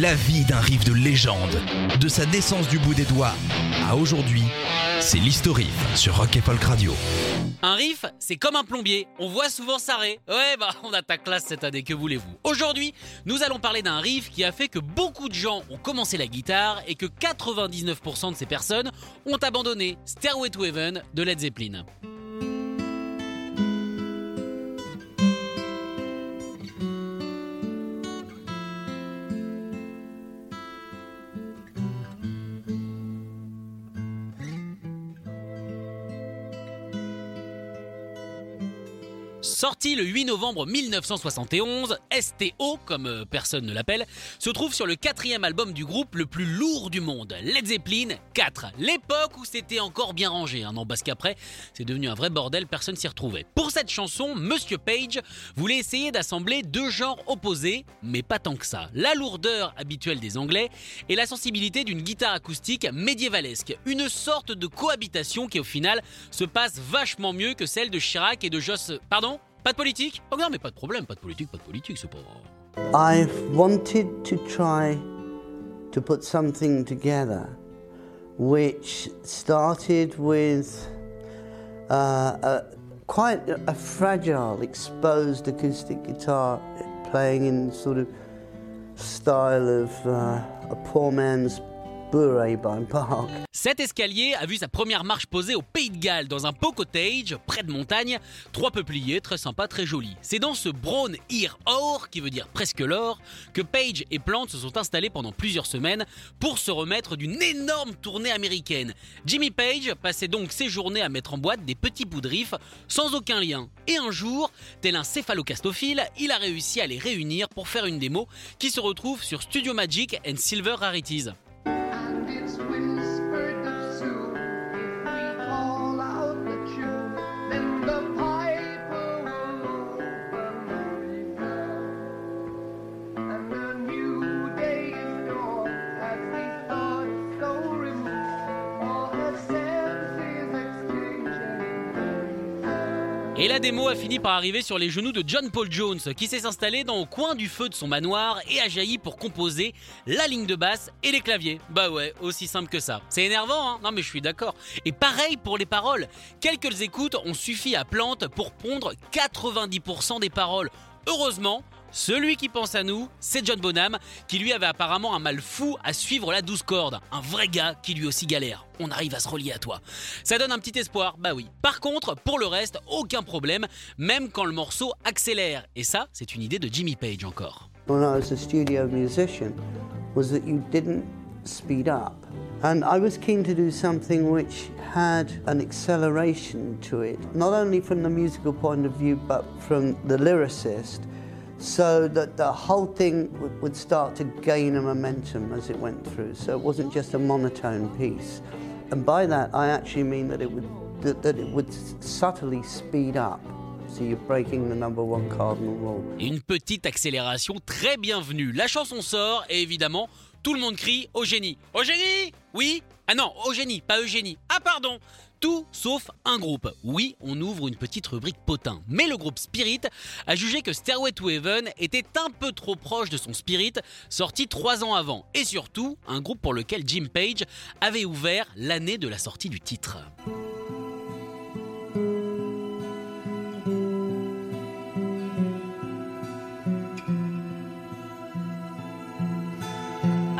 La vie d'un riff de légende, de sa naissance du bout des doigts à aujourd'hui, c'est l'historique sur Rock et Folk Radio. Un riff, c'est comme un plombier, on voit souvent s'arrêter. Ouais, bah on a ta classe cette année, que voulez-vous? Aujourd'hui, nous allons parler d'un riff qui a fait que beaucoup de gens ont commencé la guitare et que 99% de ces personnes ont abandonné Stairway to Heaven de Led Zeppelin. Sorti le 8 novembre 1971, STO, comme euh, personne ne l'appelle, se trouve sur le quatrième album du groupe le plus lourd du monde, Led Zeppelin 4. L'époque où c'était encore bien rangé, hein, non parce qu'après c'est devenu un vrai bordel, personne s'y retrouvait. Pour cette chanson, Monsieur Page voulait essayer d'assembler deux genres opposés, mais pas tant que ça. La lourdeur habituelle des Anglais et la sensibilité d'une guitare acoustique médiévalesque. Une sorte de cohabitation qui au final se passe vachement mieux que celle de Chirac et de Joss... Pardon pas de politique Oh non, mais pas de problème, pas de politique, pas de politique, c'est pas. I've wanted to try to put something together which started with uh, a, quite a fragile, exposed acoustic guitar playing in sort of style of uh, a poor man's bourrée by Bach. Cet escalier a vu sa première marche posée au Pays de Galles, dans un beau cottage, près de montagne, trois peupliers, très sympa, très joli. C'est dans ce Brown Ear Or, qui veut dire presque l'or, que Page et Plant se sont installés pendant plusieurs semaines pour se remettre d'une énorme tournée américaine. Jimmy Page passait donc ses journées à mettre en boîte des petits riff sans aucun lien. Et un jour, tel un céphalocastophile, il a réussi à les réunir pour faire une démo qui se retrouve sur Studio Magic and Silver Rarities. Et la démo a fini par arriver sur les genoux de John Paul Jones, qui s'est installé dans le coin du feu de son manoir et a jailli pour composer la ligne de basse et les claviers. Bah ouais, aussi simple que ça. C'est énervant, hein Non mais je suis d'accord. Et pareil pour les paroles. Quelques écoutes ont suffi à Plante pour pondre 90% des paroles. Heureusement, celui qui pense à nous, c'est John Bonham, qui lui avait apparemment un mal fou à suivre la douze cordes. Un vrai gars qui lui aussi galère. On arrive à se relier à toi. Ça donne un petit espoir, bah oui. Par contre, pour le reste, aucun problème, même quand le morceau accélère. Et ça, c'est une idée de Jimmy Page encore. when I was a studio musician was that you didn't speed up. And I was keen to do something which had an acceleration to it, not only from the musical point of view, but from the lyricist, so that the whole thing would, start to gain a momentum as it went through. So it wasn't just a monotone piece. And by that, I actually mean that it would, that, that it would subtly speed up. So you're breaking the number one cardinal rule. Une petite accélération très bienvenue. La chanson sort et évidemment, tout le monde crie au génie. Au génie Oui? Ah non, au génie, pas Eugénie. Ah pardon tout sauf un groupe. Oui, on ouvre une petite rubrique potin. Mais le groupe Spirit a jugé que Stairway to Heaven était un peu trop proche de son Spirit, sorti trois ans avant. Et surtout, un groupe pour lequel Jim Page avait ouvert l'année de la sortie du titre.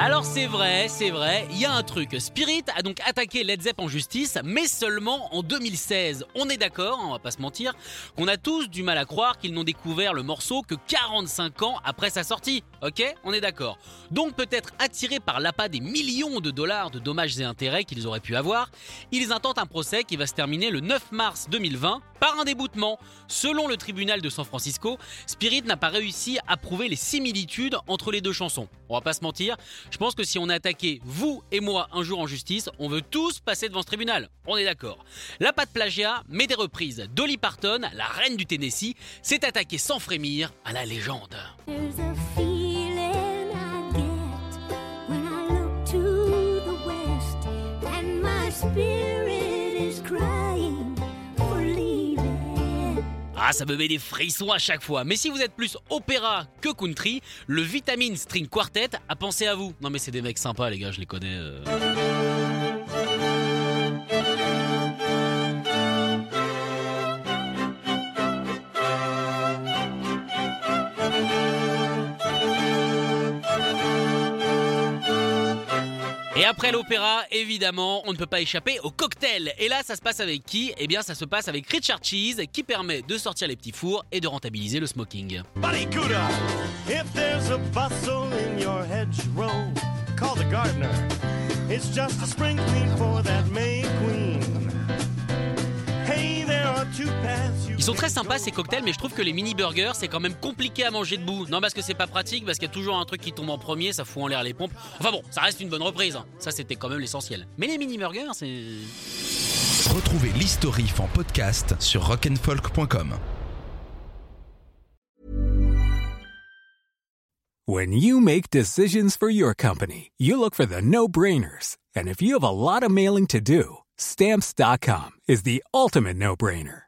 Alors c'est vrai, c'est vrai, il y a un truc. Spirit a donc attaqué Led Zepp en justice, mais seulement en 2016. On est d'accord, on va pas se mentir, qu'on a tous du mal à croire qu'ils n'ont découvert le morceau que 45 ans après sa sortie. Ok On est d'accord. Donc peut-être attirés par l'appât des millions de dollars de dommages et intérêts qu'ils auraient pu avoir, ils intentent un procès qui va se terminer le 9 mars 2020 par un déboutement. Selon le tribunal de San Francisco, Spirit n'a pas réussi à prouver les similitudes entre les deux chansons. On va pas se mentir, je pense que si on a attaqué vous et moi un jour en justice, on veut tous passer devant ce tribunal. On est d'accord. La patte plagiat, mais des reprises. Dolly Parton, la reine du Tennessee, s'est attaquée sans frémir à la légende. Ah, ça me met des frissons à chaque fois. Mais si vous êtes plus opéra que country, le Vitamine String Quartet a pensé à vous. Non mais c'est des mecs sympas les gars, je les connais. euh. Et après l'opéra, évidemment, on ne peut pas échapper au cocktail. Et là, ça se passe avec qui? Eh bien, ça se passe avec Richard Cheese, qui permet de sortir les petits fours et de rentabiliser le smoking. Hey, there are two sont très sympas ces cocktails, mais je trouve que les mini burgers c'est quand même compliqué à manger debout. Non parce que c'est pas pratique, parce qu'il y a toujours un truc qui tombe en premier, ça fout en l'air les pompes. Enfin bon, ça reste une bonne reprise. hein. Ça c'était quand même l'essentiel. Mais les mini burgers c'est Retrouvez l'historif en podcast sur rock'n'folk.com. When you make decisions for your company, you look for the no-brainers. And if you have a lot of mailing to do, stamps.com is the ultimate no-brainer.